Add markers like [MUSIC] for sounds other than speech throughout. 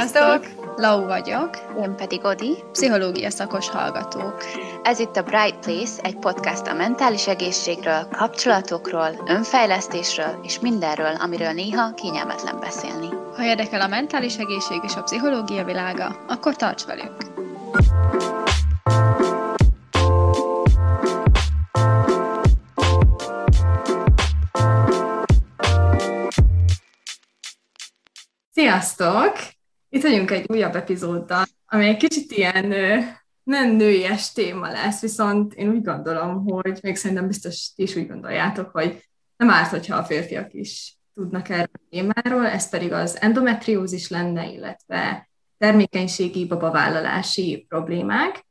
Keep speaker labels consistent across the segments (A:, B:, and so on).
A: Sziasztok! Lau vagyok.
B: Én pedig Odi.
A: Pszichológia szakos hallgatók.
B: Ez itt a Bright Place, egy podcast a mentális egészségről, kapcsolatokról, önfejlesztésről és mindenről, amiről néha kényelmetlen beszélni.
A: Ha érdekel a mentális egészség és a pszichológia világa, akkor tarts velünk! Sziasztok! Itt vagyunk egy újabb epizóddal, ami egy kicsit ilyen nem nőies téma lesz, viszont én úgy gondolom, hogy még szerintem biztos ti is úgy gondoljátok, hogy nem árt, hogyha a férfiak is tudnak erről a témáról, ez pedig az endometriózis lenne, illetve termékenységi babavállalási problémák.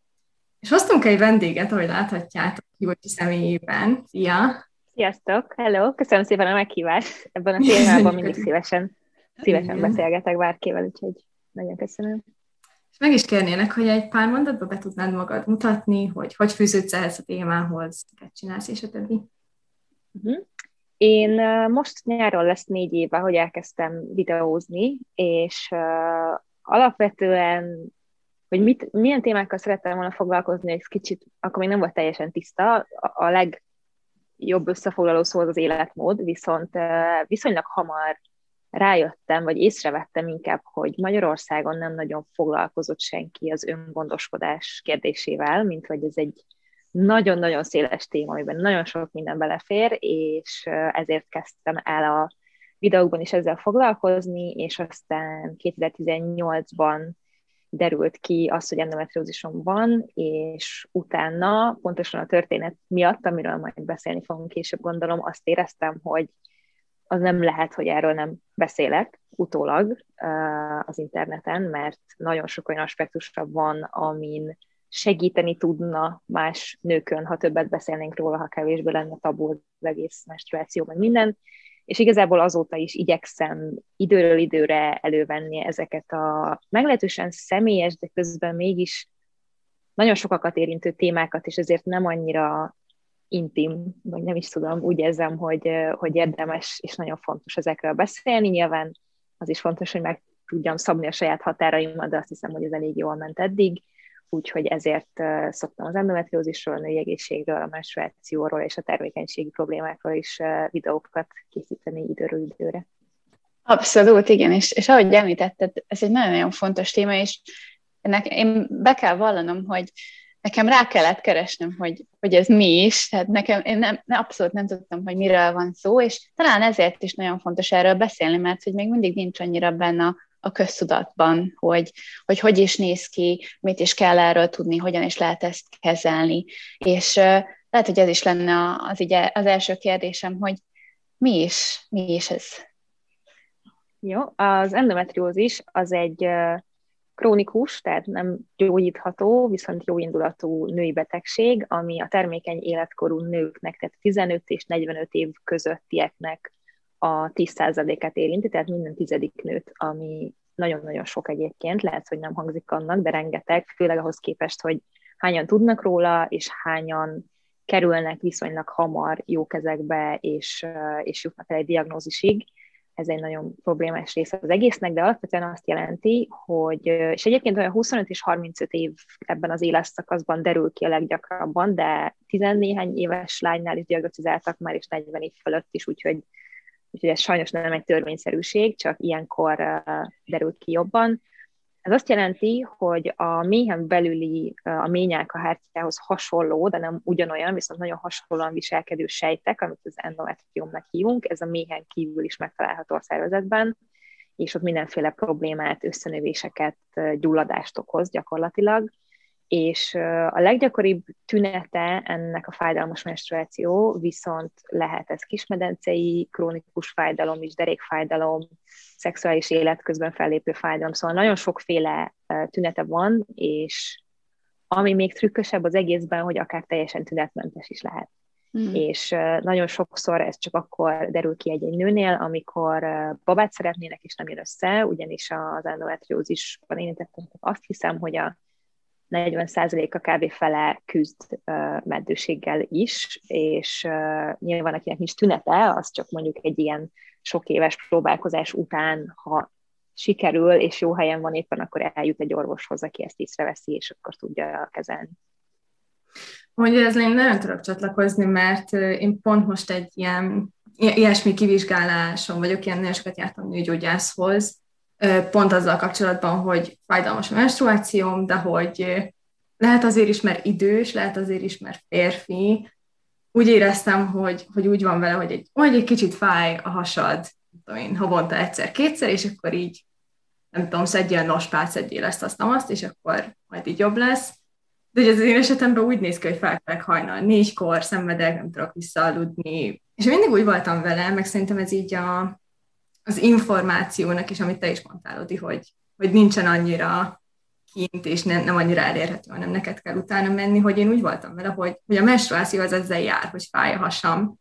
A: És hoztunk egy vendéget, ahogy láthatjátok, Júlcsi személyében. Szia!
C: Sziasztok! Hello! Köszönöm szépen a meghívást. Ebben a témában mindig szívesen szívesen beszélgetek bárkivel, úgyhogy nagyon köszönöm.
A: És meg is kérnének, hogy egy pár mondatba be tudnád magad mutatni, hogy hogy fűződsz ehhez a témához, miket csinálsz, és a többi.
C: Uh-huh. Én most nyáron lesz négy éve, hogy elkezdtem videózni, és uh, alapvetően, hogy mit, milyen témákkal szerettem volna foglalkozni, egy kicsit, akkor még nem volt teljesen tiszta, a, a legjobb összefoglaló szó az az életmód, viszont uh, viszonylag hamar rájöttem, vagy észrevettem inkább, hogy Magyarországon nem nagyon foglalkozott senki az öngondoskodás kérdésével, mint hogy ez egy nagyon-nagyon széles téma, amiben nagyon sok minden belefér, és ezért kezdtem el a videókban is ezzel foglalkozni, és aztán 2018-ban derült ki az, hogy endometriózisom van, és utána, pontosan a történet miatt, amiről majd beszélni fogunk később, gondolom, azt éreztem, hogy az nem lehet, hogy erről nem beszélek utólag az interneten, mert nagyon sok olyan aspektusra van, amin segíteni tudna más nőkön, ha többet beszélnénk róla, ha kevésbé lenne tabu az egész menstruáció, meg minden. És igazából azóta is igyekszem időről időre elővenni ezeket a meglehetősen személyes, de közben mégis nagyon sokakat érintő témákat, és ezért nem annyira intim, vagy nem is tudom, úgy érzem, hogy, hogy érdemes és nagyon fontos ezekről beszélni. Nyilván az is fontos, hogy meg tudjam szabni a saját határaimat, de azt hiszem, hogy ez elég jól ment eddig, úgyhogy ezért szoktam az endometriózisról, a női egészségről, a menstruációról és a termékenységi problémákról is videókat készíteni időről időre.
B: Abszolút, igen, és, és ahogy említetted, ez egy nagyon-nagyon fontos téma, és ennek én be kell vallanom, hogy nekem rá kellett keresnem, hogy, hogy ez mi is, tehát nekem, én nem, abszolút nem tudtam, hogy miről van szó, és talán ezért is nagyon fontos erről beszélni, mert hogy még mindig nincs annyira benne a, a köztudatban, hogy, hogy hogy is néz ki, mit is kell erről tudni, hogyan is lehet ezt kezelni. És uh, lehet, hogy ez is lenne az, ugye, az első kérdésem, hogy mi is, mi is ez?
C: Jó, az endometriózis az egy uh, krónikus, tehát nem gyógyítható, viszont jóindulatú női betegség, ami a termékeny életkorú nőknek, tehát 15 és 45 év közöttieknek a 10%-át érinti, tehát minden tizedik nőt, ami nagyon-nagyon sok egyébként, lehet, hogy nem hangzik annak, de rengeteg, főleg ahhoz képest, hogy hányan tudnak róla, és hányan kerülnek viszonylag hamar jó kezekbe, és, és jutnak el egy diagnózisig ez egy nagyon problémás része az egésznek, de alapvetően azt jelenti, hogy, és egyébként olyan 25 és 35 év ebben az életszakaszban derül ki a leggyakrabban, de 14 éves lánynál is diagnosztizáltak már, és 40 év fölött is, úgyhogy, úgyhogy ez sajnos nem egy törvényszerűség, csak ilyenkor derült ki jobban. Ez azt jelenti, hogy a méhen belüli, a ményák a hártyához hasonló, de nem ugyanolyan, viszont nagyon hasonlóan viselkedő sejtek, amit az endometriumnak hívunk, ez a méhen kívül is megtalálható a szervezetben, és ott mindenféle problémát, összenövéseket, gyulladást okoz gyakorlatilag és a leggyakoribb tünete ennek a fájdalmas menstruáció viszont lehet ez kismedencei, krónikus fájdalom is, derékfájdalom, szexuális élet közben fellépő fájdalom, szóval nagyon sokféle tünete van, és ami még trükkösebb az egészben, hogy akár teljesen tünetmentes is lehet. Mm. És nagyon sokszor ez csak akkor derül ki egy-egy nőnél, amikor babát szeretnének, és nem jön össze, ugyanis az endometriózisban érintettem, azt hiszem, hogy a 40%-a kb. fele küzd meddőséggel is, és uh, nyilván akinek nincs tünete, az csak mondjuk egy ilyen sok éves próbálkozás után, ha sikerül, és jó helyen van éppen, akkor eljut egy orvoshoz, aki ezt észreveszi, és akkor tudja kezelni.
A: Mondja, ez én nagyon tudok csatlakozni, mert én pont most egy ilyen ilyesmi kivizsgáláson vagyok, ilyen nagyon sokat jártam nőgyógyászhoz, pont azzal kapcsolatban, hogy fájdalmas a menstruációm, de hogy lehet azért is, mert idős, lehet azért is, mert férfi. Úgy éreztem, hogy, hogy úgy van vele, hogy egy, hogy egy kicsit fáj a hasad, tudom én, havonta egyszer-kétszer, és akkor így, nem tudom, szedjél nospát, szedjél ezt, azt, azt, és akkor majd így jobb lesz. De hogy az én esetemben úgy néz ki, hogy felkelek hajnal négykor, szenvedek, nem tudok visszaaludni. És mindig úgy voltam vele, meg szerintem ez így a, az információnak is, amit te is mondtál, Odi, hogy, hogy nincsen annyira kint, és nem, nem annyira elérhető, hanem neked kell utána menni, hogy én úgy voltam vele, hogy, hogy a menstruáció az ezzel jár, hogy fáj a hasam,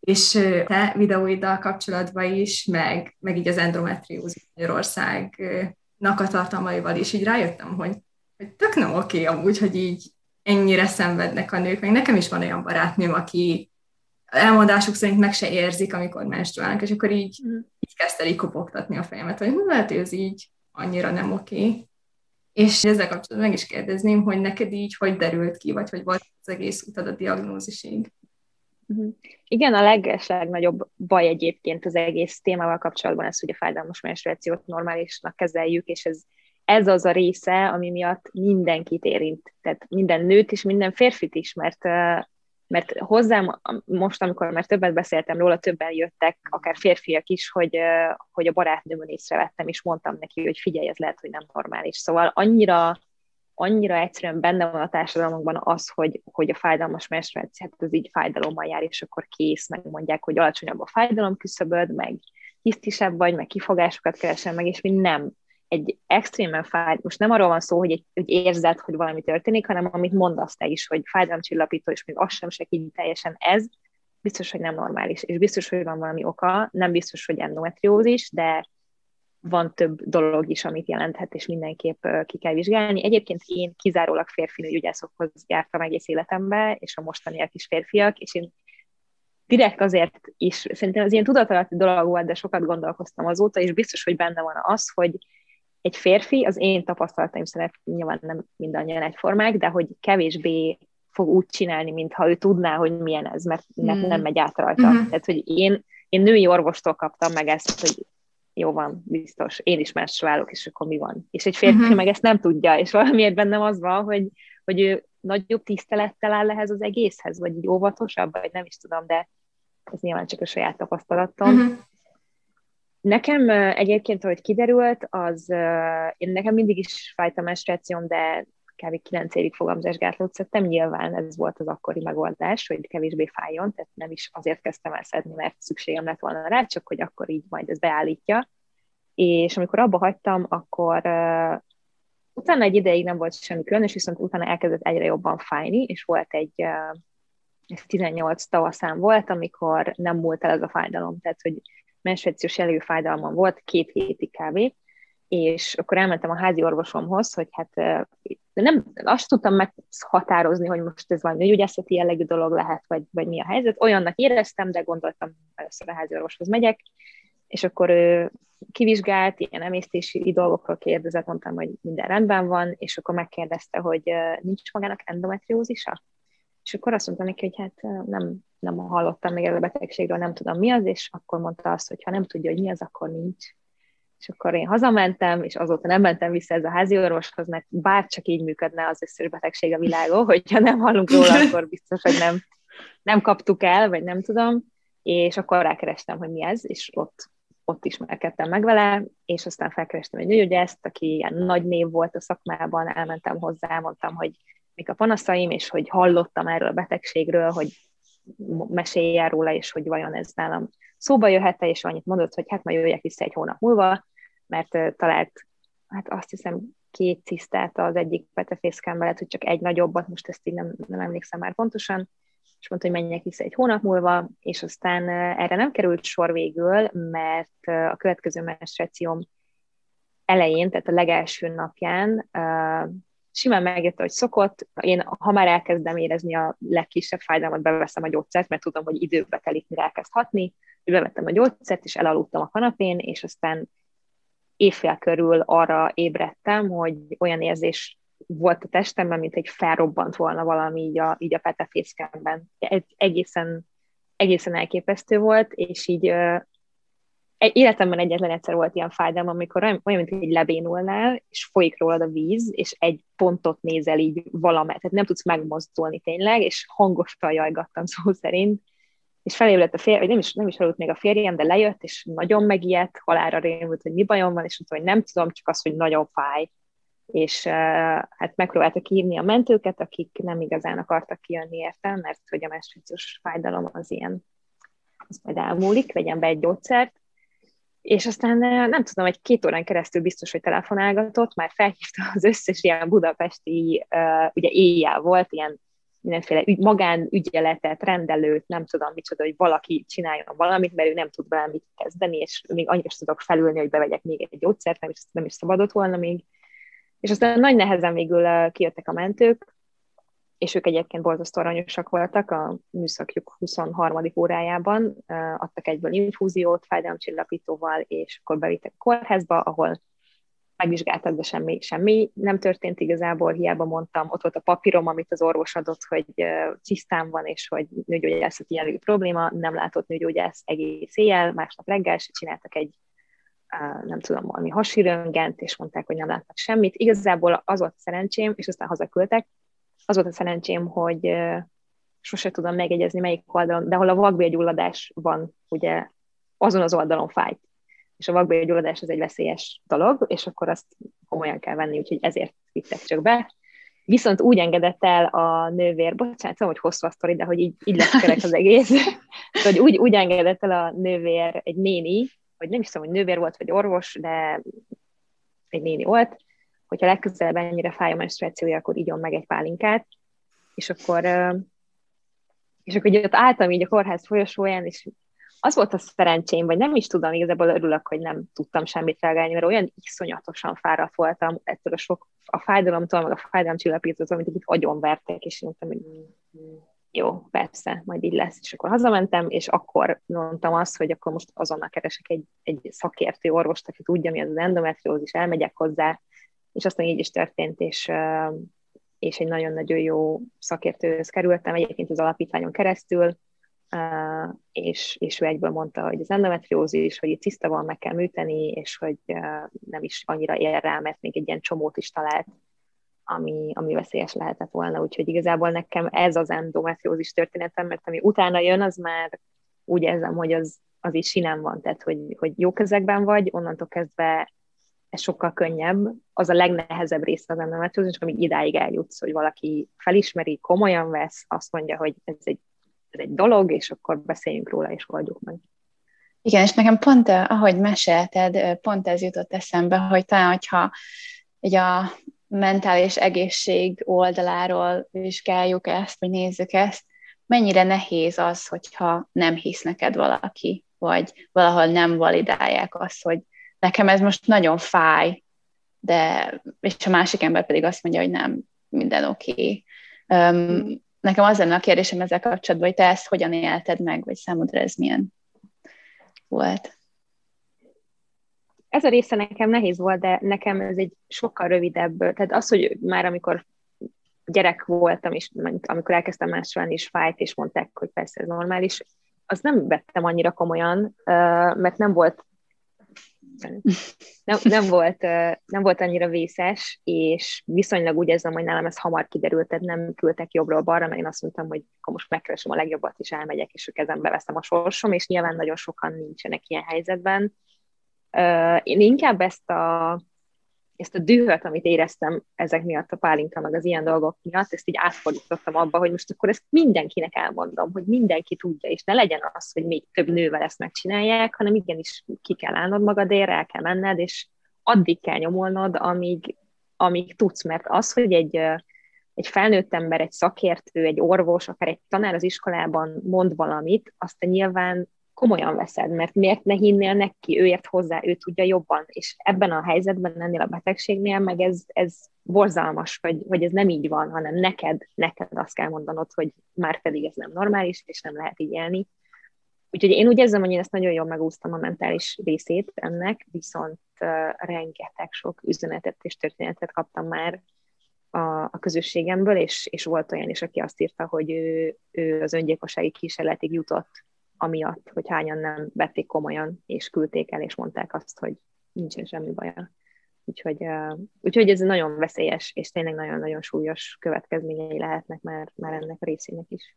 A: és te videóiddal kapcsolatban is, meg, meg így az endometriózis Magyarországnak a tartalmaival is így rájöttem, hogy, hogy tök nem oké amúgy, hogy így ennyire szenvednek a nők, meg nekem is van olyan barátnőm, aki elmondásuk szerint meg se érzik, amikor menstruálnak, és akkor így, mm. Kezdte így kopogtatni a fejemet, hogy lehet, hogy ez így annyira nem oké. És ezzel kapcsolatban meg is kérdezném, hogy neked így hogy derült ki, vagy hogy volt az egész utad a diagnózisig?
C: Uh-huh. Igen, a leges legnagyobb baj egyébként az egész témával kapcsolatban ez, hogy a fájdalmas menstruációt normálisnak kezeljük, és ez, ez az a része, ami miatt mindenkit érint. Tehát minden nőt és minden férfit is, mert mert hozzám most, amikor már többet beszéltem róla, többen jöttek, akár férfiak is, hogy, hogy a barátnőmön észrevettem, és mondtam neki, hogy figyelj, ez lehet, hogy nem normális. Szóval annyira, annyira egyszerűen benne van a társadalmunkban az, hogy, hogy a fájdalmas menstruáció, hát ez így fájdalommal jár, és akkor kész, meg mondják, hogy alacsonyabb a fájdalom küszöböd, meg hisztisebb vagy, meg kifogásokat keresem meg, és mi nem egy extrémen fáj, most nem arról van szó, hogy, egy, hogy érzed, hogy valami történik, hanem amit mondasz te is, hogy fájdalomcsillapító, és még az sem segít teljesen ez, biztos, hogy nem normális, és biztos, hogy van valami oka, nem biztos, hogy endometriózis, de van több dolog is, amit jelenthet, és mindenképp ki kell vizsgálni. Egyébként én kizárólag férfi nőgyógyászokhoz jártam egész életemben, és a mostaniak is férfiak, és én direkt azért is, szerintem ez ilyen tudatalatti dolog volt, de sokat gondolkoztam azóta, és biztos, hogy benne van az, hogy egy férfi, az én tapasztalataim szerint nyilván nem mindannyian egyformák, de hogy kevésbé fog úgy csinálni, mintha ő tudná, hogy milyen ez, mert mm. nem megy át rajta. Mm-hmm. Tehát, hogy én, én női orvostól kaptam meg ezt, hogy jó van, biztos, én is válok, és akkor mi van. És egy férfi mm-hmm. meg ezt nem tudja, és valamiért bennem az van, hogy, hogy ő nagyobb tisztelettel áll ehhez az egészhez, vagy óvatosabb, vagy nem is tudom, de ez nyilván csak a saját tapasztalatom. Mm-hmm. Nekem egyébként, ahogy kiderült, az én nekem mindig is fájt a menstruációm, de kb. 9 évig fogamzásgátlót szedtem, nyilván ez volt az akkori megoldás, hogy kevésbé fájjon, tehát nem is azért kezdtem el szedni, mert szükségem lett volna rá, csak hogy akkor így majd ez beállítja. És amikor abba hagytam, akkor uh, utána egy ideig nem volt semmi különös, viszont utána elkezdett egyre jobban fájni, és volt egy, uh, ez 18 tavaszán volt, amikor nem múlt el ez a fájdalom, tehát hogy menstruációs előfájdalmam volt, két hétig kb. És akkor elmentem a házi orvosomhoz, hogy hát nem, azt tudtam meghatározni, hogy most ez valami nőgyógyászati jellegű dolog lehet, vagy, vagy mi a helyzet. Olyannak éreztem, de gondoltam, először a házi orvoshoz megyek, és akkor ő kivizsgált, ilyen emésztési dolgokról kérdezett, mondtam, hogy minden rendben van, és akkor megkérdezte, hogy nincs magának endometriózisa? És akkor azt mondtam neki, hogy hát nem, nem hallottam még erről a betegségről, nem tudom mi az, és akkor mondta azt, hogy ha nem tudja, hogy mi az, akkor nincs. És akkor én hazamentem, és azóta nem mentem vissza ez a házi orvoshoz, mert bár csak így működne az összes betegség a világon, [LAUGHS] hogyha nem hallunk róla, akkor biztos, hogy nem, nem kaptuk el, vagy nem tudom. És akkor rákerestem, hogy mi ez, és ott, ott ismerkedtem meg vele, és aztán felkerestem egy nőgyógyászt, aki ilyen nagy név volt a szakmában, elmentem hozzá, mondtam, hogy mik a panaszaim, és hogy hallottam erről a betegségről, hogy mesélj róla, és hogy vajon ez nálam szóba jöhet-e, és annyit mondott, hogy hát majd jöjjek vissza egy hónap múlva, mert talált, hát azt hiszem, két cisztát az egyik petefészkámba, lehet, hogy csak egy nagyobbat, most ezt így nem, nem emlékszem már pontosan, és mondta, hogy menjek vissza egy hónap múlva, és aztán erre nem került sor végül, mert a következő menstruációm elején, tehát a legelső napján simán megérte, hogy szokott. Én, ha már elkezdem érezni a legkisebb fájdalmat, beveszem a gyógyszert, mert tudom, hogy időbe telik, mire elkezd hatni. Bevettem a gyógyszert, és elaludtam a kanapén, és aztán évfél körül arra ébredtem, hogy olyan érzés volt a testemben, mint egy felrobbant volna valami így a, így a petefészkemben. Egészen, egészen elképesztő volt, és így életemben egyetlen egyszer volt ilyen fájdalom, amikor olyan, mint egy lebénulnál, és folyik rólad a víz, és egy pontot nézel így valamelyet, tehát nem tudsz megmozdulni tényleg, és hangosan jajgattam szó szerint, és felébredt a férjem, vagy nem is, nem is aludt még a férjem, de lejött, és nagyon megijedt, halára rémült, hogy mi bajom van, és mondta, hogy nem tudom, csak az, hogy nagyon fáj. És uh, hát megpróbáltak hívni a mentőket, akik nem igazán akartak kijönni értem, mert hogy a menstruációs fájdalom az ilyen, az majd elmúlik, vegyen be egy gyógyszert, és aztán nem tudom, egy két órán keresztül biztos, hogy telefonálgatott, már felhívta az összes ilyen budapesti, uh, ugye éjjel volt, ilyen mindenféle ügy, magánügyeletet, rendelőt, nem tudom micsoda, hogy valaki csináljon valamit, mert ő nem tud vele mit kezdeni, és még annyira tudok felülni, hogy bevegyek még egy gyógyszert, nem is, nem is szabadott volna még. És aztán nagy nehezen végül kijöttek a mentők, és ők egyébként borzasztó aranyosak voltak a műszakjuk 23. órájában, adtak egyből infúziót fájdalomcsillapítóval, és akkor bevittek a kórházba, ahol megvizsgáltak, de semmi, semmi nem történt igazából, hiába mondtam, ott volt a papírom, amit az orvos adott, hogy tisztán van, és hogy nőgyógyászati jellegű probléma, nem látott nőgyógyász egész éjjel, másnap reggel se csináltak egy nem tudom, valami hasiröngent, és mondták, hogy nem látnak semmit. Igazából az volt szerencsém, és aztán hazaküldtek, az volt a szerencsém, hogy sose tudom megegyezni melyik oldalon, de ahol a vakbélgyulladás van, ugye azon az oldalon fájt és a vakbélgyulladás az egy veszélyes dolog, és akkor azt komolyan kell venni, úgyhogy ezért vittek csak be. Viszont úgy engedett el a nővér, bocsánat, tudom, hogy hosszú a sztori, de hogy így, így lesz kerek az egész, [LAUGHS] hogy úgy, úgy engedett el a nővér egy néni, hogy nem is tudom, hogy nővér volt, vagy orvos, de egy néni volt, hogyha legközelebb ennyire fáj a menstruációja, akkor igyon meg egy pálinkát, és akkor és akkor így ott álltam így a kórház folyosóján, és az volt a szerencsém, vagy nem is tudom, igazából örülök, hogy nem tudtam semmit reagálni, mert olyan iszonyatosan fáradt voltam ettől a sok, a fájdalomtól, meg a fájdalomcsillapítótól, mint itt agyonvertek, és mondtam, hogy jó, persze, majd így lesz. És akkor hazamentem, és akkor mondtam azt, hogy akkor most azonnal keresek egy, egy szakértő orvost, aki tudja, mi az az endometriózis, elmegyek hozzá, és aztán így is történt, és, és egy nagyon-nagyon jó szakértőhöz kerültem, egyébként az alapítványon keresztül, és, és ő egyből mondta, hogy az endometriózis, hogy itt tiszta van, meg kell műteni, és hogy nem is annyira ér rá, mert még egy ilyen csomót is talált, ami, ami veszélyes lehetett volna. Úgyhogy igazából nekem ez az endometriózis történetem, mert ami utána jön, az már úgy érzem, hogy az, az is sinem van, tehát hogy, hogy jó kezekben vagy, onnantól kezdve ez sokkal könnyebb. Az a legnehezebb része az endometriózis, amíg idáig eljutsz, hogy valaki felismeri, komolyan vesz, azt mondja, hogy ez egy ez egy dolog, és akkor beszéljünk róla, és oldjuk meg.
B: Igen, és nekem pont, eh, ahogy mesélted, pont ez jutott eszembe, hogy talán, hogyha egy a mentális egészség oldaláról vizsgáljuk ezt, vagy nézzük ezt, mennyire nehéz az, hogyha nem hisz neked valaki, vagy valahol nem validálják azt, hogy nekem ez most nagyon fáj, de és a másik ember pedig azt mondja, hogy nem, minden oké. Okay. Um, nekem az lenne a kérdésem ezzel kapcsolatban, hogy te ezt hogyan élted meg, vagy számodra ez milyen volt?
C: Ez a része nekem nehéz volt, de nekem ez egy sokkal rövidebb, tehát az, hogy már amikor gyerek voltam, és amikor elkezdtem másolni, is fájt, és mondták, hogy persze ez normális, az nem vettem annyira komolyan, mert nem volt nem, nem, volt, nem volt annyira vészes, és viszonylag úgy érzem, hogy nálam ez hamar kiderült, tehát nem küldtek jobbról-balra, mert én azt mondtam, hogy akkor most megkeresem a legjobbat, és elmegyek, és a kezembe veszem a sorsom, és nyilván nagyon sokan nincsenek ilyen helyzetben. Én inkább ezt a ezt a dühöt, amit éreztem ezek miatt, a pálinka, meg az ilyen dolgok miatt, ezt így átfordítottam abba, hogy most akkor ezt mindenkinek elmondom, hogy mindenki tudja, és ne legyen az, hogy még több nővel ezt megcsinálják, hanem igenis ki kell állnod magadért, el kell menned, és addig kell nyomolnod, amíg, amíg tudsz, mert az, hogy egy, egy felnőtt ember, egy szakértő, egy orvos, akár egy tanár az iskolában mond valamit, azt nyilván komolyan veszed, mert miért ne hinnél neki, ő ért hozzá, ő tudja jobban, és ebben a helyzetben, ennél a betegségnél, meg ez, ez borzalmas, hogy, hogy ez nem így van, hanem neked, neked azt kell mondanod, hogy már pedig ez nem normális, és nem lehet így élni. Úgyhogy én úgy érzem, hogy én ezt nagyon jól megúsztam a mentális részét ennek, viszont rengeteg sok üzenetet és történetet kaptam már a, a közösségemből, és, és volt olyan is, aki azt írta, hogy ő, ő az öngyilkossági kísérletig jutott, amiatt, hogy hányan nem vették komolyan, és küldték el, és mondták azt, hogy nincsen semmi baja. Úgyhogy, uh, úgyhogy ez nagyon veszélyes, és tényleg nagyon-nagyon súlyos következményei lehetnek már, már ennek a részének is.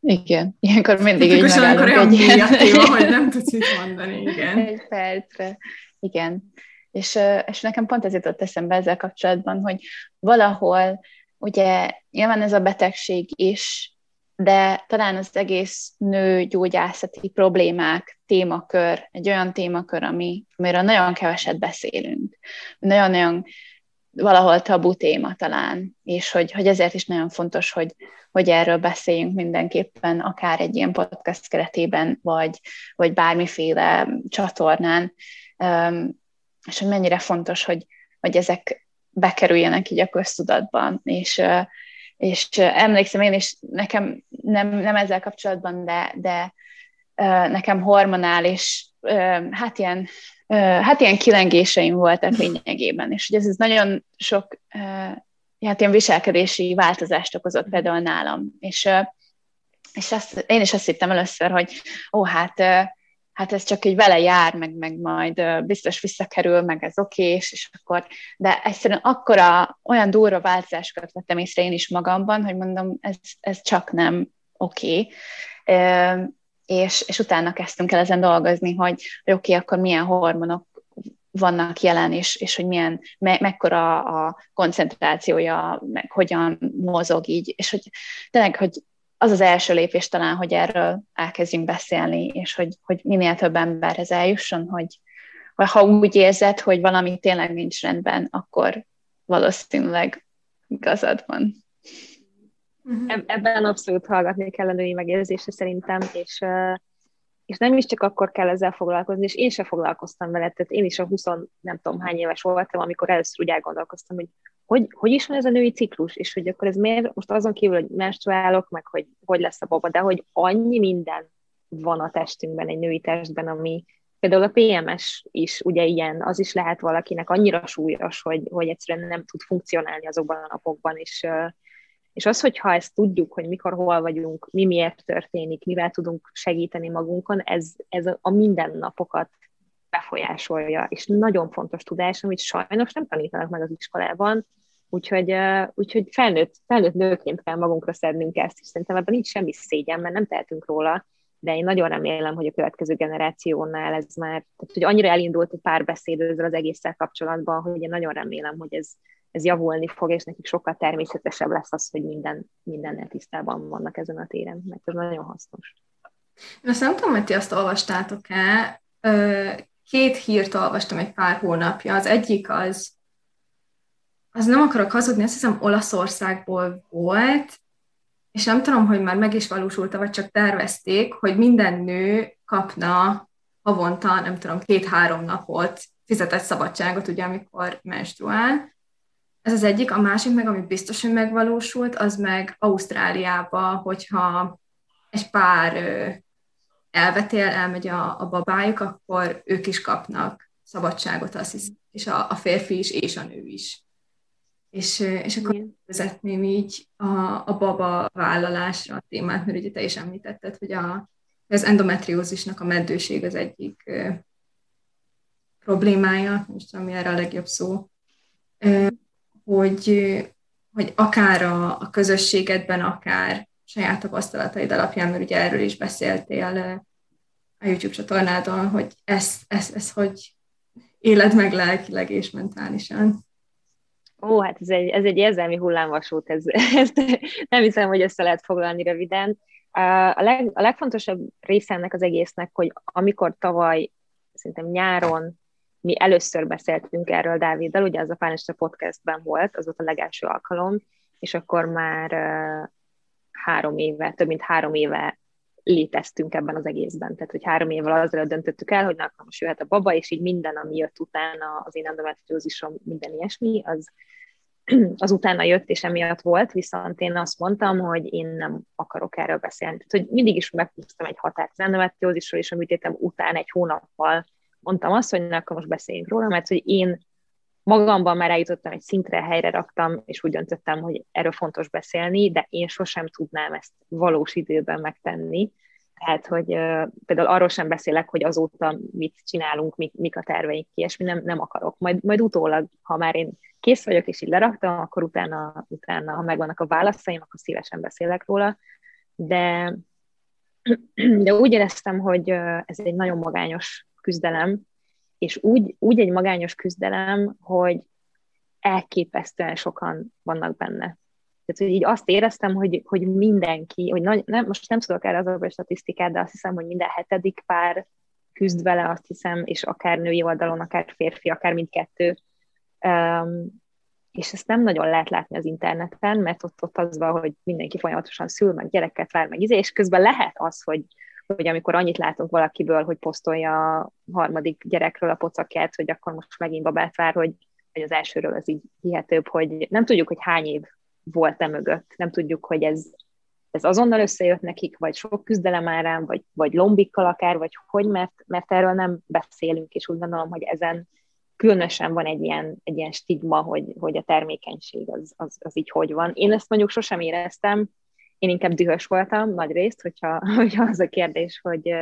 B: Igen, ilyenkor mindig így
A: megállunk olyan egy téma, hogy [LAUGHS] nem tudsz mit mondani, igen.
B: Egy percre, igen. És, és nekem pont ez jutott eszembe ezzel kapcsolatban, hogy valahol, ugye nyilván ez a betegség is, de talán az egész nőgyógyászati problémák témakör, egy olyan témakör, ami, amiről nagyon keveset beszélünk. Nagyon-nagyon valahol tabu téma talán, és hogy, hogy ezért is nagyon fontos, hogy, hogy erről beszéljünk mindenképpen, akár egy ilyen podcast keretében, vagy, vagy bármiféle csatornán, és hogy mennyire fontos, hogy, hogy ezek bekerüljenek így a köztudatban, és, és emlékszem én is, nekem nem, nem ezzel kapcsolatban, de, de nekem hormonális, hát ilyen, hát ilyen kilengéseim voltak lényegében, és ugye ez, ez nagyon sok hát ilyen viselkedési változást okozott például nálam, és, és azt, én is azt hittem először, hogy ó, hát hát ez csak így vele jár, meg, meg majd biztos visszakerül, meg ez oké, és, és akkor, de egyszerűen akkora, olyan durva változásokat vettem észre én is magamban, hogy mondom, ez, ez csak nem oké. És, és utána kezdtünk el ezen dolgozni, hogy, hogy oké, akkor milyen hormonok vannak jelen, és, és hogy milyen, me, mekkora a koncentrációja, meg hogyan mozog így, és hogy tényleg, hogy az az első lépés talán, hogy erről elkezdjünk beszélni, és hogy, hogy minél több emberhez eljusson, hogy ha úgy érzed, hogy valami tényleg nincs rendben, akkor valószínűleg igazad van.
C: Ebben abszolút hallgatni kell a női megérzésre szerintem, és, és nem is csak akkor kell ezzel foglalkozni, és én sem foglalkoztam vele, tehát én is a 20 nem tudom hány éves voltam, amikor először úgy elgondolkoztam, hogy hogy, hogy is van ez a női ciklus, és hogy akkor ez miért, most azon kívül, hogy menstruálok, meg hogy hogy lesz a baba, de hogy annyi minden van a testünkben, egy női testben, ami például a PMS is ugye ilyen, az is lehet valakinek annyira súlyos, hogy, hogy egyszerűen nem tud funkcionálni azokban a napokban, és, és az, hogyha ezt tudjuk, hogy mikor, hol vagyunk, mi miért történik, mivel tudunk segíteni magunkon, ez, ez a mindennapokat befolyásolja, és nagyon fontos tudás, amit sajnos nem tanítanak meg az iskolában, úgyhogy, úgyhogy felnőtt, felnőtt nőként kell magunkra szednünk ezt, és szerintem ebben nincs semmi szégyen, mert nem tehetünk róla, de én nagyon remélem, hogy a következő generációnál ez már, tehát hogy annyira elindult a párbeszéd ezzel az egésszel kapcsolatban, hogy én nagyon remélem, hogy ez, ez javulni fog, és nekik sokkal természetesebb lesz az, hogy minden, mindennel tisztában vannak ezen a téren, mert ez nagyon hasznos.
A: Én azt nem tudom, hogy ti azt olvastátok-e, két hírt olvastam egy pár hónapja. Az egyik az, az nem akarok hazudni, azt hiszem Olaszországból volt, és nem tudom, hogy már meg is valósult vagy csak tervezték, hogy minden nő kapna havonta, nem tudom, két-három napot fizetett szabadságot, ugye, amikor menstruál. Ez az egyik. A másik meg, ami biztos, hogy megvalósult, az meg Ausztráliába, hogyha egy pár elvetél, elmegy a, a babájuk, akkor ők is kapnak szabadságot, azt hiszem, és a, a férfi is, és a nő is. És, és akkor Igen. vezetném így a, a baba vállalásra a témát, mert ugye te is említetted, hogy a, az endometriózisnak a meddőség az egyik ö, problémája, most ami erre a legjobb szó, ö, hogy, hogy akár a, a közösségedben, akár saját tapasztalataid alapján, mert ugye erről is beszéltél a YouTube csatornádon, hogy ezt, ezt, ezt hogy éled meg lelkileg és mentálisan.
C: Ó, hát ez egy, ez egy érzelmi hullámvasút, ez, [LAUGHS] ezt nem hiszem, hogy össze lehet foglalni röviden. A, leg, a legfontosabb része ennek az egésznek, hogy amikor tavaly, szerintem nyáron mi először beszéltünk erről Dáviddal, ugye az a Pánista podcastben volt, az volt a legelső alkalom, és akkor már három éve, több mint három éve léteztünk ebben az egészben. Tehát, hogy három évvel azelőtt döntöttük el, hogy na, akkor most jöhet a baba, és így minden, ami jött utána az én endometriózisom, minden ilyesmi, az [CLEARS THROAT] az utána jött, és emiatt volt, viszont én azt mondtam, hogy én nem akarok erről beszélni. Tehát, hogy mindig is meghúztam egy határt az endometriózisról, és a műtétem után egy hónappal mondtam azt, hogy ne, akkor most beszéljünk róla, mert hogy én magamban már eljutottam egy szintre, helyre raktam, és úgy döntöttem, hogy erről fontos beszélni, de én sosem tudnám ezt valós időben megtenni. Tehát, hogy uh, például arról sem beszélek, hogy azóta mit csinálunk, mik, mik a terveink, ilyesmi nem, nem akarok. Majd, majd utólag, ha már én kész vagyok, és így leraktam, akkor utána, utána, ha megvannak a válaszaim, akkor szívesen beszélek róla. De, [CLEARS THROAT] de úgy éreztem, hogy ez egy nagyon magányos küzdelem, és úgy, úgy egy magányos küzdelem, hogy elképesztően sokan vannak benne. Tehát, hogy így azt éreztem, hogy, hogy mindenki, hogy nagy, nem, most nem tudok erre az a statisztikát, de azt hiszem, hogy minden hetedik pár küzd vele, azt hiszem, és akár női oldalon, akár férfi, akár mindkettő. Um, és ezt nem nagyon lehet látni az interneten, mert ott, ott az van, hogy mindenki folyamatosan szül, meg gyereket vár, meg izé, és közben lehet az, hogy, hogy amikor annyit látunk valakiből, hogy posztolja a harmadik gyerekről a pocakját, hogy akkor most megint babát vár, hogy, hogy az elsőről az így hihetőbb, hogy nem tudjuk, hogy hány év volt-e mögött, nem tudjuk, hogy ez, ez azonnal összejött nekik, vagy sok küzdelem árán, vagy, vagy lombikkal akár, vagy hogy, mert, mert erről nem beszélünk, és úgy gondolom, hogy ezen különösen van egy ilyen, egy ilyen stigma, hogy, hogy a termékenység az, az, az így hogy van. Én ezt mondjuk sosem éreztem, én inkább dühös voltam nagy részt, hogyha, [LAUGHS] hogyha az a kérdés, hogy,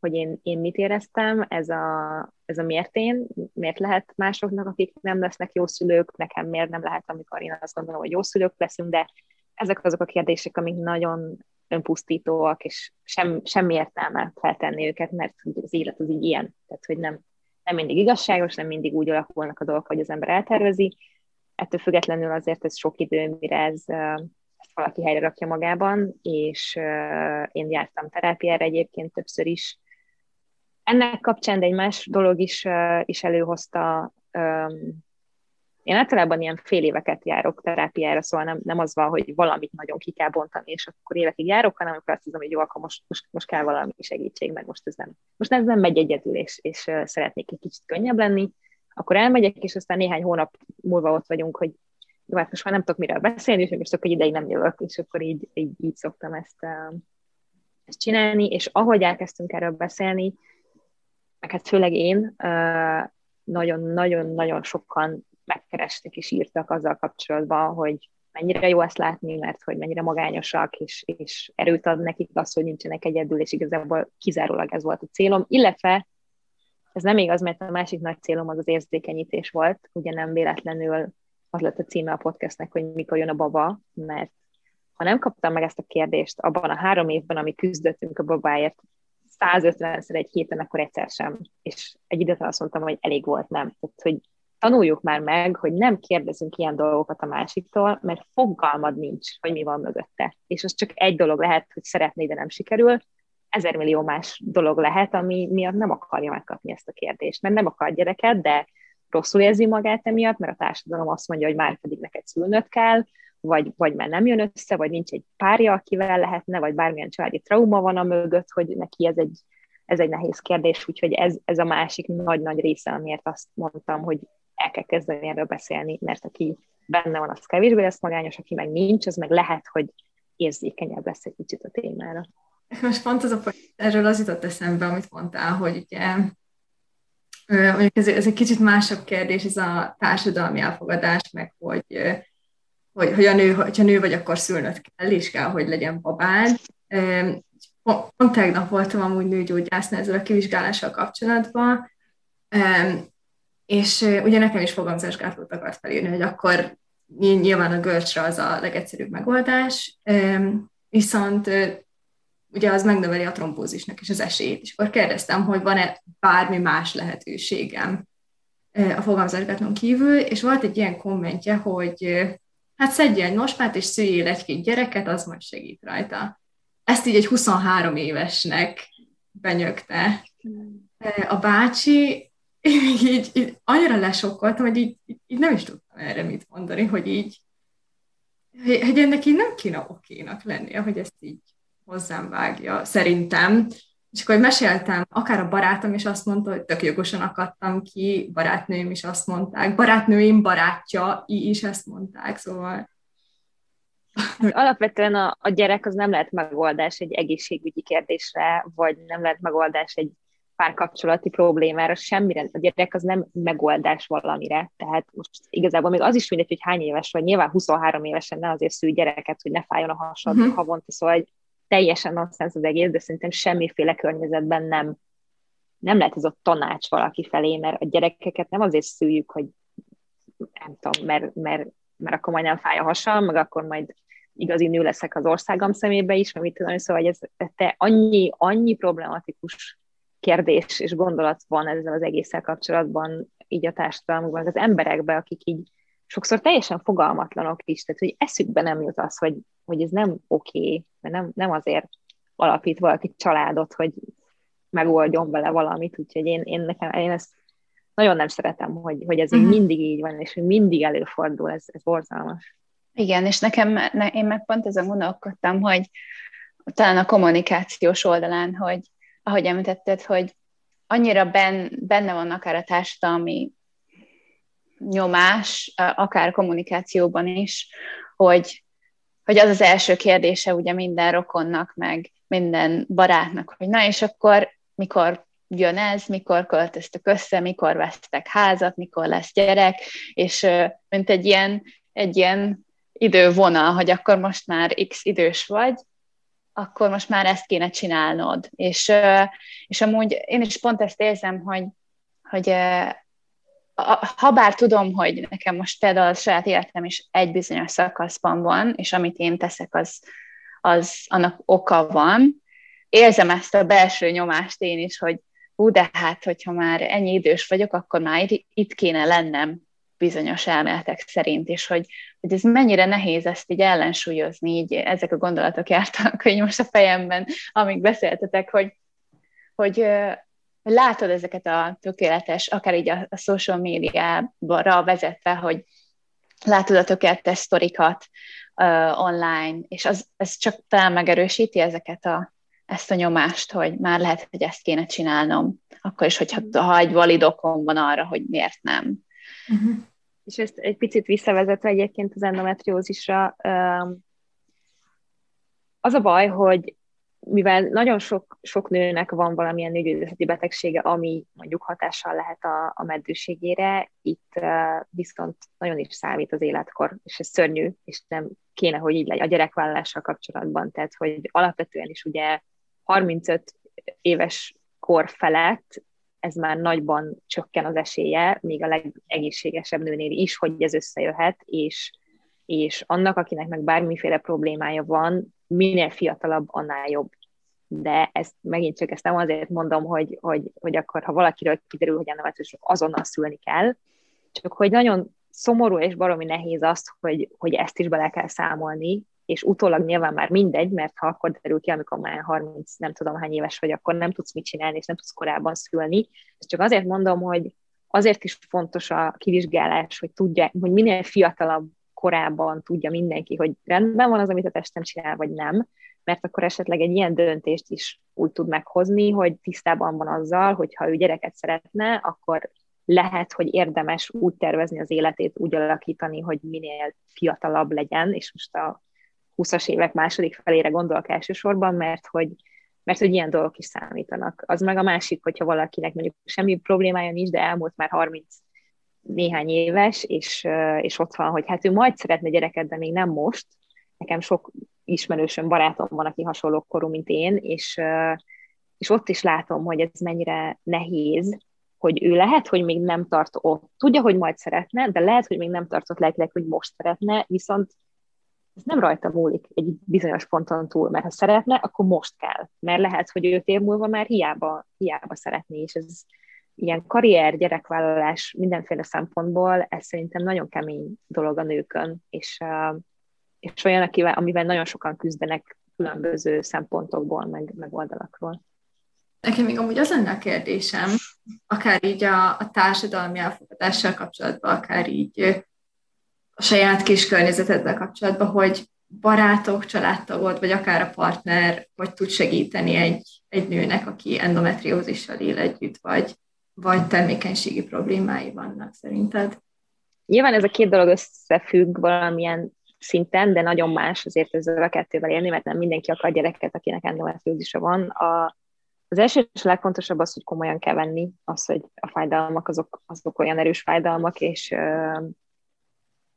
C: hogy én, én mit éreztem, ez a, ez a miért én, miért lehet másoknak, akik nem lesznek jó szülők, nekem miért nem lehet, amikor én azt gondolom, hogy jó szülők leszünk, de ezek azok a kérdések, amik nagyon önpusztítóak, és sem, semmi értelme feltenni őket, mert az élet az így ilyen. Tehát, hogy nem, nem mindig igazságos, nem mindig úgy alakulnak a dolgok, hogy az ember eltervezi. Ettől függetlenül azért ez sok idő, mire ez, ezt valaki helyre rakja magában, és én jártam terápiára egyébként többször is. Ennek kapcsán, de egy más dolog is, is előhozta én általában ilyen fél éveket járok terápiára, szóval nem, nem az van, hogy valamit nagyon ki kell bontani, és akkor évekig járok, hanem akkor azt hiszem, hogy jó, akkor most, most, most kell valami segítség, meg most ez nem, most ez nem megy egyedül, és, és szeretnék egy kicsit könnyebb lenni, akkor elmegyek, és aztán néhány hónap múlva ott vagyunk, hogy jó, hát most már nem tudok miről beszélni, és most akkor ideig nem jövök, és akkor így, így, így szoktam ezt, ezt csinálni, és ahogy elkezdtünk erről beszélni, meg hát főleg én, nagyon-nagyon-nagyon sokan megkerestek és írtak azzal kapcsolatban, hogy mennyire jó ezt látni, mert hogy mennyire magányosak, és, és erőt ad nekik az, hogy nincsenek egyedül, és igazából kizárólag ez volt a célom, illetve ez nem igaz, mert a másik nagy célom az az érzékenyítés volt, ugye nem véletlenül az lett a címe a podcastnek, hogy mikor jön a baba, mert ha nem kaptam meg ezt a kérdést abban a három évben, ami küzdöttünk a babáért, 150-szer egy héten, akkor egyszer sem. És egy időt azt mondtam, hogy elég volt, nem. Tehát, hogy tanuljuk már meg, hogy nem kérdezünk ilyen dolgokat a másiktól, mert fogalmad nincs, hogy mi van mögötte. És az csak egy dolog lehet, hogy szeretné, de nem sikerül, ezer millió más dolog lehet, ami miatt nem akarja megkapni ezt a kérdést, mert nem akar gyereket, de rosszul érzi magát emiatt, mert a társadalom azt mondja, hogy már pedig neked szülnöd kell, vagy, vagy már nem jön össze, vagy nincs egy párja, akivel lehetne, vagy bármilyen családi trauma van a mögött, hogy neki ez egy, ez egy nehéz kérdés, úgyhogy ez, ez a másik nagy-nagy része, amiért azt mondtam, hogy el kell kezdeni erről beszélni, mert aki benne van, az kevésbé lesz magányos, aki meg nincs, az meg lehet, hogy érzékenyebb lesz egy kicsit a témára.
A: Most pont az a erről az jutott eszembe, amit mondtál, hogy ugye mondjuk ez, ez egy kicsit másabb kérdés, ez a társadalmi elfogadás, meg hogy, hogy, hogy a nő, hogyha nő vagy, akkor szülnöd kell, és kell, hogy legyen babád. Pont tegnap voltam amúgy nőgyógyásznál ezzel a kivizsgálással kapcsolatban, és ugye nekem is fogamzásgátlót akart felírni, hogy akkor nyilván a görcsre az a legegyszerűbb megoldás, viszont ugye az megnöveli a trombózisnak is az esélyét. És akkor kérdeztem, hogy van-e bármi más lehetőségem a fogamzásgátlón kívül, és volt egy ilyen kommentje, hogy hát szedje egy nospát, és szüljél egy-két gyereket, az majd segít rajta. Ezt így egy 23 évesnek benyögte a bácsi, így, így, így annyira lesokkoltam, hogy így, így nem is tudtam erre mit mondani, hogy így, hogy, ennek így nem kéne okénak lennie, hogy ezt így hozzám vágja, szerintem. És akkor meséltem, akár a barátom is azt mondta, hogy tök jogosan akadtam ki, barátnőim is azt mondták, barátnőim barátja is ezt mondták, szóval
C: Alapvetően a, a gyerek az nem lehet megoldás egy egészségügyi kérdésre, vagy nem lehet megoldás egy párkapcsolati problémára, semmire. A gyerek az nem megoldás valamire. Tehát most igazából még az is mindegy, hogy hány éves vagy, nyilván 23 évesen ne azért szülj gyereket, hogy ne fájjon a hasad uh-huh. havonta, szóval hogy teljesen nonsens az egész, de szerintem semmiféle környezetben nem, nem lehet ez a tanács valaki felé, mert a gyerekeket nem azért szüljük, hogy nem tudom, mert, mert, mert akkor majd nem fáj a hasam, meg akkor majd igazi nő leszek az országom szemébe is, mert mit tudom, szóval hogy ez te annyi, annyi problematikus kérdés és gondolat van ezzel az egésszel kapcsolatban, így a társadalmunkban, az emberekben, akik így sokszor teljesen fogalmatlanok is, tehát hogy eszükbe nem jut az, hogy, hogy ez nem oké, okay, mert nem, nem azért alapít valaki családot, hogy megoldjon vele valamit, úgyhogy én, én, nekem, én ezt nagyon nem szeretem, hogy, hogy ez uh-huh. mindig így van, és hogy mindig előfordul, ez, ez borzalmas.
B: Igen, és nekem, ne, én meg pont ezen gondolkodtam, hogy talán a kommunikációs oldalán, hogy ahogy említetted, hogy annyira ben, benne van akár a társadalmi nyomás, akár kommunikációban is, hogy, hogy az az első kérdése ugye minden rokonnak, meg minden barátnak, hogy na és akkor mikor jön ez, mikor költöztök össze, mikor vesztek házat, mikor lesz gyerek, és mint egy ilyen, egy ilyen idővonal, hogy akkor most már x idős vagy, akkor most már ezt kéne csinálnod. És, és amúgy én is pont ezt érzem, hogy, hogy ha bár tudom, hogy nekem most például a saját életem is egy bizonyos szakaszban van, és amit én teszek, az, az annak oka van, érzem ezt a belső nyomást én is, hogy hú, de hát, hogyha már ennyi idős vagyok, akkor már itt kéne lennem bizonyos elméletek szerint, és hogy, hogy ez mennyire nehéz ezt így ellensúlyozni, így ezek a gondolatok jártak, hogy most a fejemben, amíg beszéltetek, hogy, hogy látod ezeket a tökéletes, akár így a, a social médiára vezetve, hogy látod a tökéletes sztorikat uh, online, és az, ez csak talán megerősíti ezeket a, ezt a nyomást, hogy már lehet, hogy ezt kéne csinálnom, akkor is, hogyha ha egy valid okom van arra, hogy miért nem. Uh-huh.
C: És ezt egy picit visszavezetve egyébként az endometriózisra, az a baj, hogy mivel nagyon sok, sok nőnek van valamilyen nőgyógyászati betegsége, ami mondjuk hatással lehet a, a meddőségére, itt uh, viszont nagyon is számít az életkor, és ez szörnyű, és nem kéne, hogy így legyen a gyerekvállalással kapcsolatban, tehát hogy alapvetően is ugye 35 éves kor felett ez már nagyban csökken az esélye, még a legegészségesebb nőnél is, hogy ez összejöhet, és, és annak, akinek meg bármiféle problémája van, minél fiatalabb, annál jobb. De ezt megint csak ezt nem azért mondom, hogy, hogy, hogy akkor, ha valakiről kiderül, hogy ennek azonnal szülni kell, csak hogy nagyon szomorú és baromi nehéz azt, hogy, hogy ezt is bele kell számolni, és utólag nyilván már mindegy, mert ha akkor derül ki, amikor már 30 nem tudom hány éves vagy, akkor nem tudsz mit csinálni, és nem tudsz korábban szülni. Ezt csak azért mondom, hogy azért is fontos a kivizsgálás, hogy tudja, hogy minél fiatalabb korában tudja mindenki, hogy rendben van az, amit a testem csinál, vagy nem, mert akkor esetleg egy ilyen döntést is úgy tud meghozni, hogy tisztában van azzal, hogy ha ő gyereket szeretne, akkor lehet, hogy érdemes úgy tervezni az életét, úgy alakítani, hogy minél fiatalabb legyen, és most a 20-as évek második felére gondolok elsősorban, mert hogy, mert hogy ilyen dolgok is számítanak. Az meg a másik, hogyha valakinek mondjuk semmi problémája nincs, de elmúlt már 30 néhány éves, és, és ott van, hogy hát ő majd szeretne gyereket, de még nem most. Nekem sok ismerősöm, barátom van, aki hasonló korú, mint én, és, és ott is látom, hogy ez mennyire nehéz, hogy ő lehet, hogy még nem tart ott. Tudja, hogy majd szeretne, de lehet, hogy még nem tartott lelkileg, hogy most szeretne, viszont ez nem rajta múlik egy bizonyos ponton túl, mert ha szeretne, akkor most kell. Mert lehet, hogy öt év múlva már hiába, hiába szeretné, és ez ilyen karrier, gyerekvállalás mindenféle szempontból, ez szerintem nagyon kemény dolog a nőkön, és, és olyan, akivel, amivel nagyon sokan küzdenek különböző szempontokból, meg, meg oldalakról.
A: Nekem még amúgy az lenne a kérdésem, akár így a, a társadalmi elfogadással kapcsolatban, akár így a saját kis környezeteddel kapcsolatban, hogy barátok, családtagod, vagy akár a partner, hogy tud segíteni egy egy nőnek, aki endometriózissal él együtt, vagy, vagy termékenységi problémái vannak szerinted?
C: Nyilván ez a két dolog összefügg valamilyen szinten, de nagyon más azért ezzel a kettővel élni, mert nem mindenki akar gyereket, akinek endometriózisa van. A, az első és legfontosabb az, hogy komolyan kell venni, az, hogy a fájdalmak azok, azok olyan erős fájdalmak, és,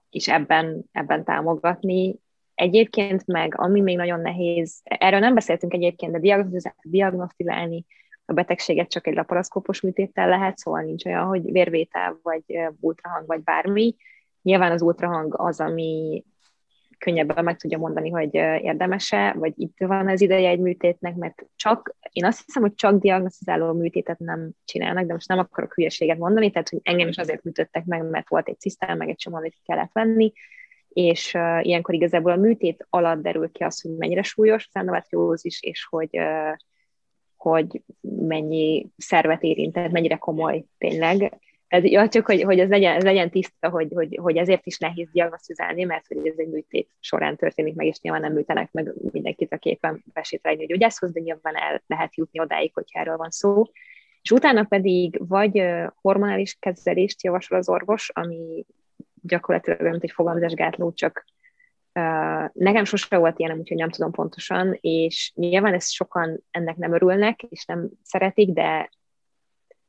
C: és ebben, ebben támogatni. Egyébként meg, ami még nagyon nehéz, erről nem beszéltünk egyébként, de diagnosztizálni a betegséget csak egy laparaszkópos műtéttel lehet, szóval nincs olyan, hogy vérvétel, vagy ultrahang, vagy bármi. Nyilván az ultrahang az, ami könnyebben meg tudja mondani, hogy érdemese, vagy itt van az ideje egy műtétnek, mert csak, én azt hiszem, hogy csak diagnosztizáló műtétet nem csinálnak, de most nem akarok hülyeséget mondani, tehát hogy engem is azért műtöttek meg, mert volt egy cisztám, meg egy csomó, amit kellett venni, és uh, ilyenkor igazából a műtét alatt derül ki az, hogy mennyire súlyos az endometriózis, és hogy, uh, hogy mennyi szervet érint, tehát mennyire komoly tényleg. Tehát, ja, csak hogy, hogy ez, legyen, ez legyen tiszta, hogy, hogy, hogy ezért is nehéz diagnosztizálni, mert hogy ez egy műtét során történik meg, és nyilván nem műtenek meg mindenkit, aki éppen besétál egy gyógyászhoz, de nyilván el lehet jutni odáig, hogyha erről van szó. És utána pedig vagy hormonális kezelést javasol az orvos, ami gyakorlatilag mint egy fogamzásgátló, csak uh, nekem sose volt ilyen, úgyhogy nem tudom pontosan, és nyilván ezt sokan ennek nem örülnek, és nem szeretik, de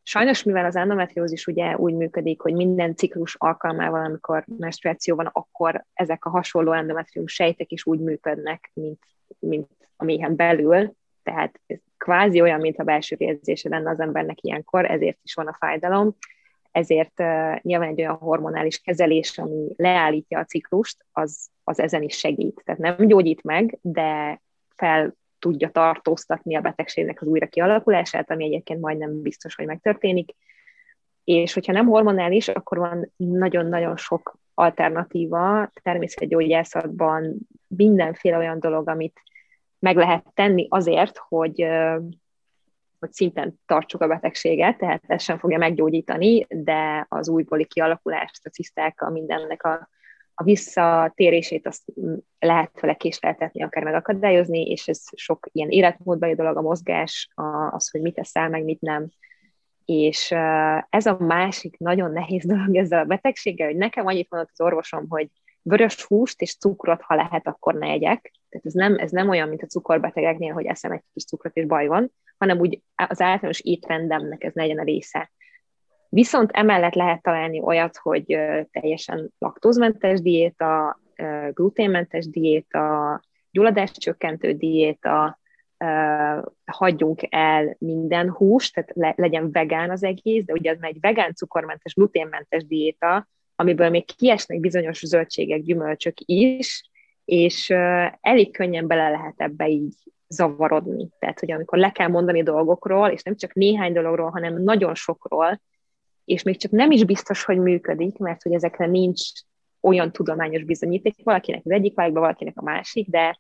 C: Sajnos, mivel az endometriózis ugye úgy működik, hogy minden ciklus alkalmával, amikor menstruáció van, akkor ezek a hasonló endometrium sejtek is úgy működnek, mint, mint a méhen belül, tehát ez kvázi olyan, mint a belső érzése lenne az embernek ilyenkor, ezért is van a fájdalom, ezért uh, nyilván egy olyan hormonális kezelés, ami leállítja a ciklust, az, az ezen is segít. Tehát nem gyógyít meg, de fel tudja tartóztatni a betegségnek az újra kialakulását, ami egyébként majdnem biztos, hogy megtörténik. És hogyha nem hormonális, akkor van nagyon-nagyon sok alternatíva természetgyógyászatban, mindenféle olyan dolog, amit meg lehet tenni azért, hogy, hogy szinten tartsuk a betegséget, tehát ez sem fogja meggyógyítani, de az újbóli kialakulást, a ciszták, a mindennek a a visszatérését azt lehet vele késleltetni, akár megakadályozni, és ez sok ilyen életmódbeli dolog, a mozgás, az, hogy mit teszel, meg mit nem. És ez a másik nagyon nehéz [LAUGHS] dolog ezzel a betegséggel, hogy nekem annyit mondott az orvosom, hogy vörös húst és cukrot, ha lehet, akkor ne egyek. Tehát ez nem, ez nem olyan, mint a cukorbetegeknél, hogy eszem egy kis cukrot és baj van, hanem úgy az általános étrendemnek ez legyen a része. Viszont emellett lehet találni olyat, hogy teljesen laktózmentes diéta, gluténmentes diéta, gyulladáscsökkentő diéta, hagyjunk el minden húst, tehát legyen vegán az egész, de ugye az egy vegán, cukormentes, gluténmentes diéta, amiből még kiesnek bizonyos zöldségek, gyümölcsök is, és elég könnyen bele lehet ebbe így zavarodni. Tehát, hogy amikor le kell mondani dolgokról, és nem csak néhány dologról, hanem nagyon sokról, és még csak nem is biztos, hogy működik, mert hogy ezekre nincs olyan tudományos bizonyíték, valakinek az egyik vágyban, valakinek a másik, de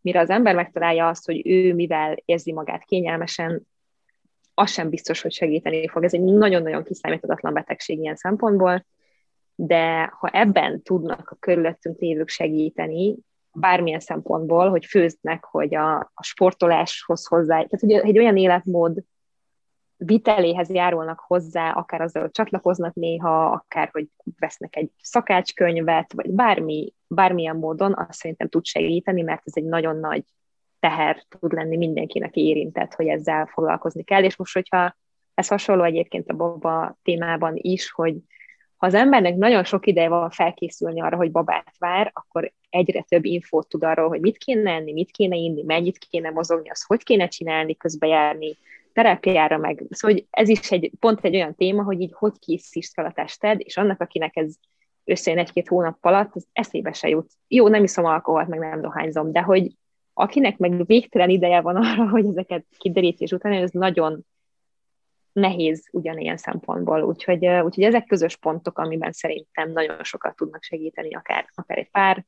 C: mire az ember megtalálja azt, hogy ő mivel érzi magát kényelmesen, az sem biztos, hogy segíteni fog. Ez egy nagyon-nagyon kiszámíthatatlan betegség ilyen szempontból, de ha ebben tudnak a körülöttünk lévők segíteni, bármilyen szempontból, hogy főznek, hogy a, a sportoláshoz hozzá, tehát ugye egy olyan életmód viteléhez járulnak hozzá, akár azzal, csatlakoznak néha, akár, hogy vesznek egy szakácskönyvet, vagy bármi, bármilyen módon, azt szerintem tud segíteni, mert ez egy nagyon nagy teher tud lenni mindenkinek érintett, hogy ezzel foglalkozni kell, és most, hogyha ez hasonló egyébként a baba témában is, hogy ha az embernek nagyon sok ideje van felkészülni arra, hogy babát vár, akkor egyre több infót tud arról, hogy mit kéne enni, mit kéne inni, mennyit kéne mozogni, azt hogy kéne csinálni, közbejárni, terápiára meg. Szóval hogy ez is egy, pont egy olyan téma, hogy így hogy készítsd fel a tested, és annak, akinek ez összejön egy-két hónap alatt, az eszébe se jut. Jó, nem iszom alkoholt, meg nem dohányzom, de hogy akinek meg végtelen ideje van arra, [LAUGHS] hogy ezeket kiderítés után, ez nagyon nehéz ugyanilyen szempontból. Úgyhogy, úgyhogy ezek közös pontok, amiben szerintem nagyon sokat tudnak segíteni, akár, akár egy pár,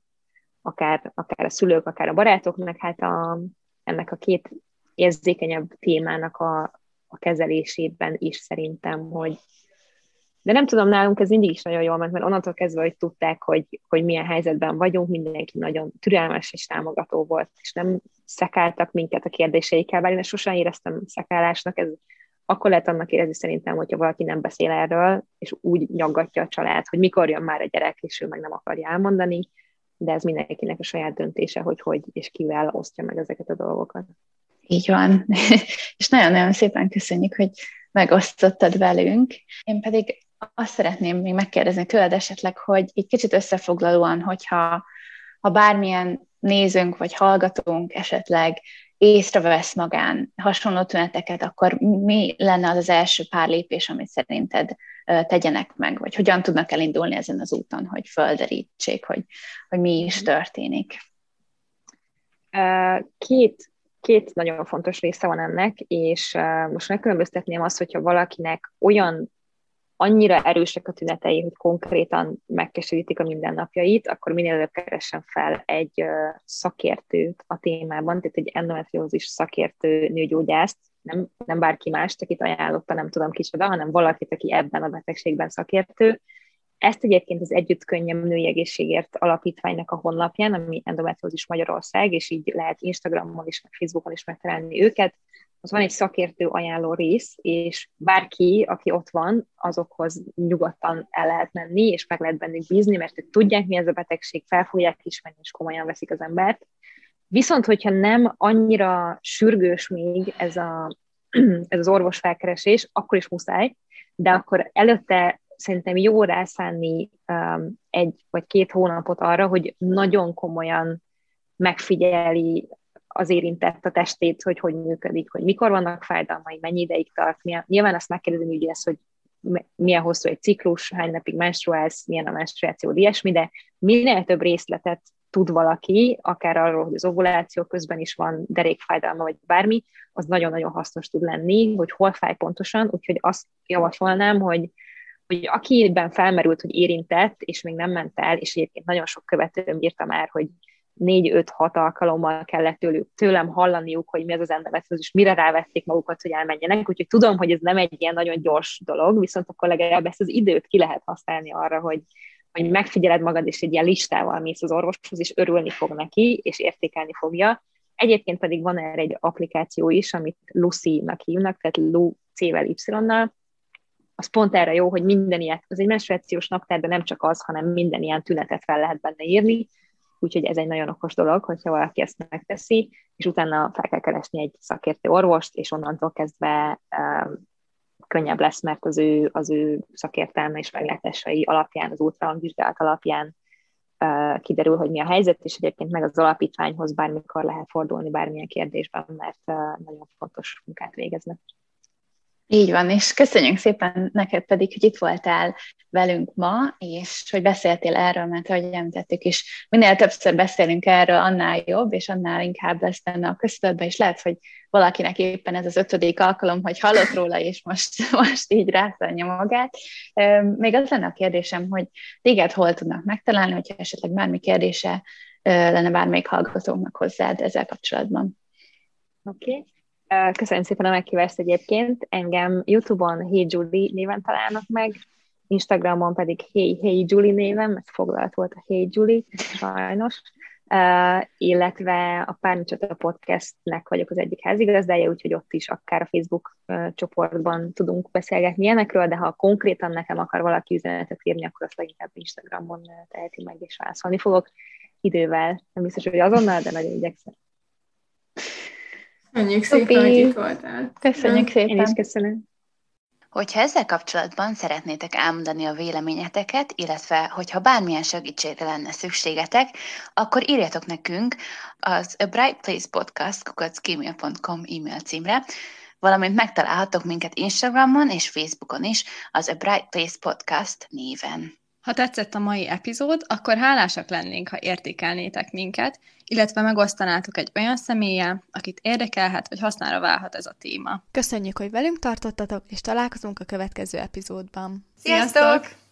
C: akár, akár a szülők, akár a barátoknak, hát a, ennek a két érzékenyebb témának a, a kezelésében is szerintem, hogy De nem tudom, nálunk ez mindig is nagyon jól ment, mert onnantól kezdve, hogy tudták, hogy, hogy milyen helyzetben vagyunk, mindenki nagyon türelmes és támogató volt, és nem szekáltak minket a kérdéseikkel, bár én sosem éreztem szekálásnak, ez akkor lehet annak érezni szerintem, hogyha valaki nem beszél erről, és úgy nyaggatja a család, hogy mikor jön már a gyerek, és ő meg nem akarja elmondani, de ez mindenkinek a saját döntése, hogy hogy és kivel osztja meg ezeket a dolgokat.
B: Így van. [LAUGHS] és nagyon-nagyon szépen köszönjük, hogy megosztottad velünk. Én pedig azt szeretném még megkérdezni tőled esetleg, hogy egy kicsit összefoglalóan, hogyha ha bármilyen nézőnk vagy hallgatónk esetleg észrevesz magán hasonló tüneteket, akkor mi lenne az az első pár lépés, amit szerinted tegyenek meg, vagy hogyan tudnak elindulni ezen az úton, hogy földerítsék, hogy, hogy mi is történik?
C: Két, két nagyon fontos része van ennek, és most megkülönböztetném azt, hogyha valakinek olyan annyira erősek a tünetei, hogy konkrétan megkeserítik a mindennapjait, akkor minél előbb keressen fel egy szakértőt a témában, tehát egy endometriózis szakértő nőgyógyászt, nem, nem bárki más, akit ajánlotta, nem tudom kicsoda, hanem valakit, aki ebben a betegségben szakértő. Ezt egyébként az Együtt Könnyem Női Egészségért Alapítványnak a honlapján, ami Endometriózis Magyarország, és így lehet Instagramon is, Facebookon is megtalálni őket az van egy szakértő ajánló rész, és bárki, aki ott van, azokhoz nyugodtan el lehet menni, és meg lehet bennük bízni, mert ők tudják, mi ez a betegség, fel fogják ismerni, és komolyan veszik az embert. Viszont, hogyha nem annyira sürgős még ez, a, [CLEARS THROAT] ez az orvos felkeresés, akkor is muszáj, de akkor előtte szerintem jó rászánni um, egy vagy két hónapot arra, hogy nagyon komolyan megfigyeli az érintett a testét, hogy hogy működik, hogy mikor vannak fájdalmai, mennyi ideig tart. Milyen, nyilván azt megkérdezi hogy ez, hogy milyen hosszú egy ciklus, hány napig menstruálsz, milyen a menstruáció, ilyesmi, de minél több részletet tud valaki, akár arról, hogy az ovuláció közben is van derékfájdalma, vagy bármi, az nagyon-nagyon hasznos tud lenni, hogy hol fáj pontosan, úgyhogy azt javasolnám, hogy, hogy akiben felmerült, hogy érintett, és még nem ment el, és egyébként nagyon sok követőm írta már, hogy négy-öt-hat alkalommal kellett tőlük, tőlem hallaniuk, hogy mi az az endometriózis, és mire rávették magukat, hogy elmenjenek. Úgyhogy tudom, hogy ez nem egy ilyen nagyon gyors dolog, viszont akkor legalább ezt az időt ki lehet használni arra, hogy, hogy megfigyeled magad, és egy ilyen listával mész az orvoshoz, és örülni fog neki, és értékelni fogja. Egyébként pedig van erre egy applikáció is, amit Lucy-nak hívnak, tehát Lu C-vel Y-nal, az pont erre jó, hogy minden ilyet, az egy menstruációs naptár, de nem csak az, hanem minden ilyen tünetet fel lehet benne írni, úgyhogy ez egy nagyon okos dolog, hogyha valaki ezt megteszi, és utána fel kell keresni egy szakértő orvost, és onnantól kezdve um, könnyebb lesz, mert az ő, az ő szakértelme és meglátásai alapján, az ultrahangvizsgálat alapján uh, kiderül, hogy mi a helyzet, és egyébként meg az alapítványhoz bármikor lehet fordulni bármilyen kérdésben, mert uh, nagyon fontos munkát végeznek.
B: Így van, és köszönjük szépen neked pedig, hogy itt voltál velünk ma, és hogy beszéltél erről, mert ahogy említettük is, minél többször beszélünk erről, annál jobb, és annál inkább lesz benne a köztudatban, és lehet, hogy valakinek éppen ez az ötödik alkalom, hogy hallott róla, és most, [LAUGHS] most így rászánja magát. Még az lenne a kérdésem, hogy téged hol tudnak megtalálni, hogyha esetleg bármi kérdése lenne bármelyik hallgatóknak hozzád ezzel kapcsolatban.
C: Oké. Okay. Köszönöm szépen a meghívást egyébként. Engem YouTube-on Hey Julie néven találnak meg, Instagramon pedig Hey Hey Julie néven, mert foglalt volt a Hey Julie, sajnos. Uh, illetve a Pármicsata podcastnek vagyok az egyik házigazdája, úgyhogy ott is akár a Facebook uh, csoportban tudunk beszélgetni ilyenekről, de ha konkrétan nekem akar valaki üzenetet írni, akkor azt leginkább Instagramon teheti meg, és válaszolni fogok idővel. Nem biztos, hogy azonnal, de nagyon igyekszem.
A: Köszönjük szépen, hogy itt voltál.
B: Köszönjük szépen.
C: Én is köszönöm.
B: Hogyha ezzel kapcsolatban szeretnétek elmondani a véleményeteket, illetve hogyha bármilyen segítségre lenne szükségetek, akkor írjatok nekünk az A Bright Place Podcast kukacgmail.com e-mail címre, valamint megtalálhatok minket Instagramon és Facebookon is az A Bright Place Podcast néven.
A: Ha tetszett a mai epizód, akkor hálásak lennénk, ha értékelnétek minket, illetve megosztanátok egy olyan személlyel, akit érdekelhet vagy hasznára válhat ez a téma.
D: Köszönjük, hogy velünk tartottatok, és találkozunk a következő epizódban.
A: Sziasztok! Sziasztok!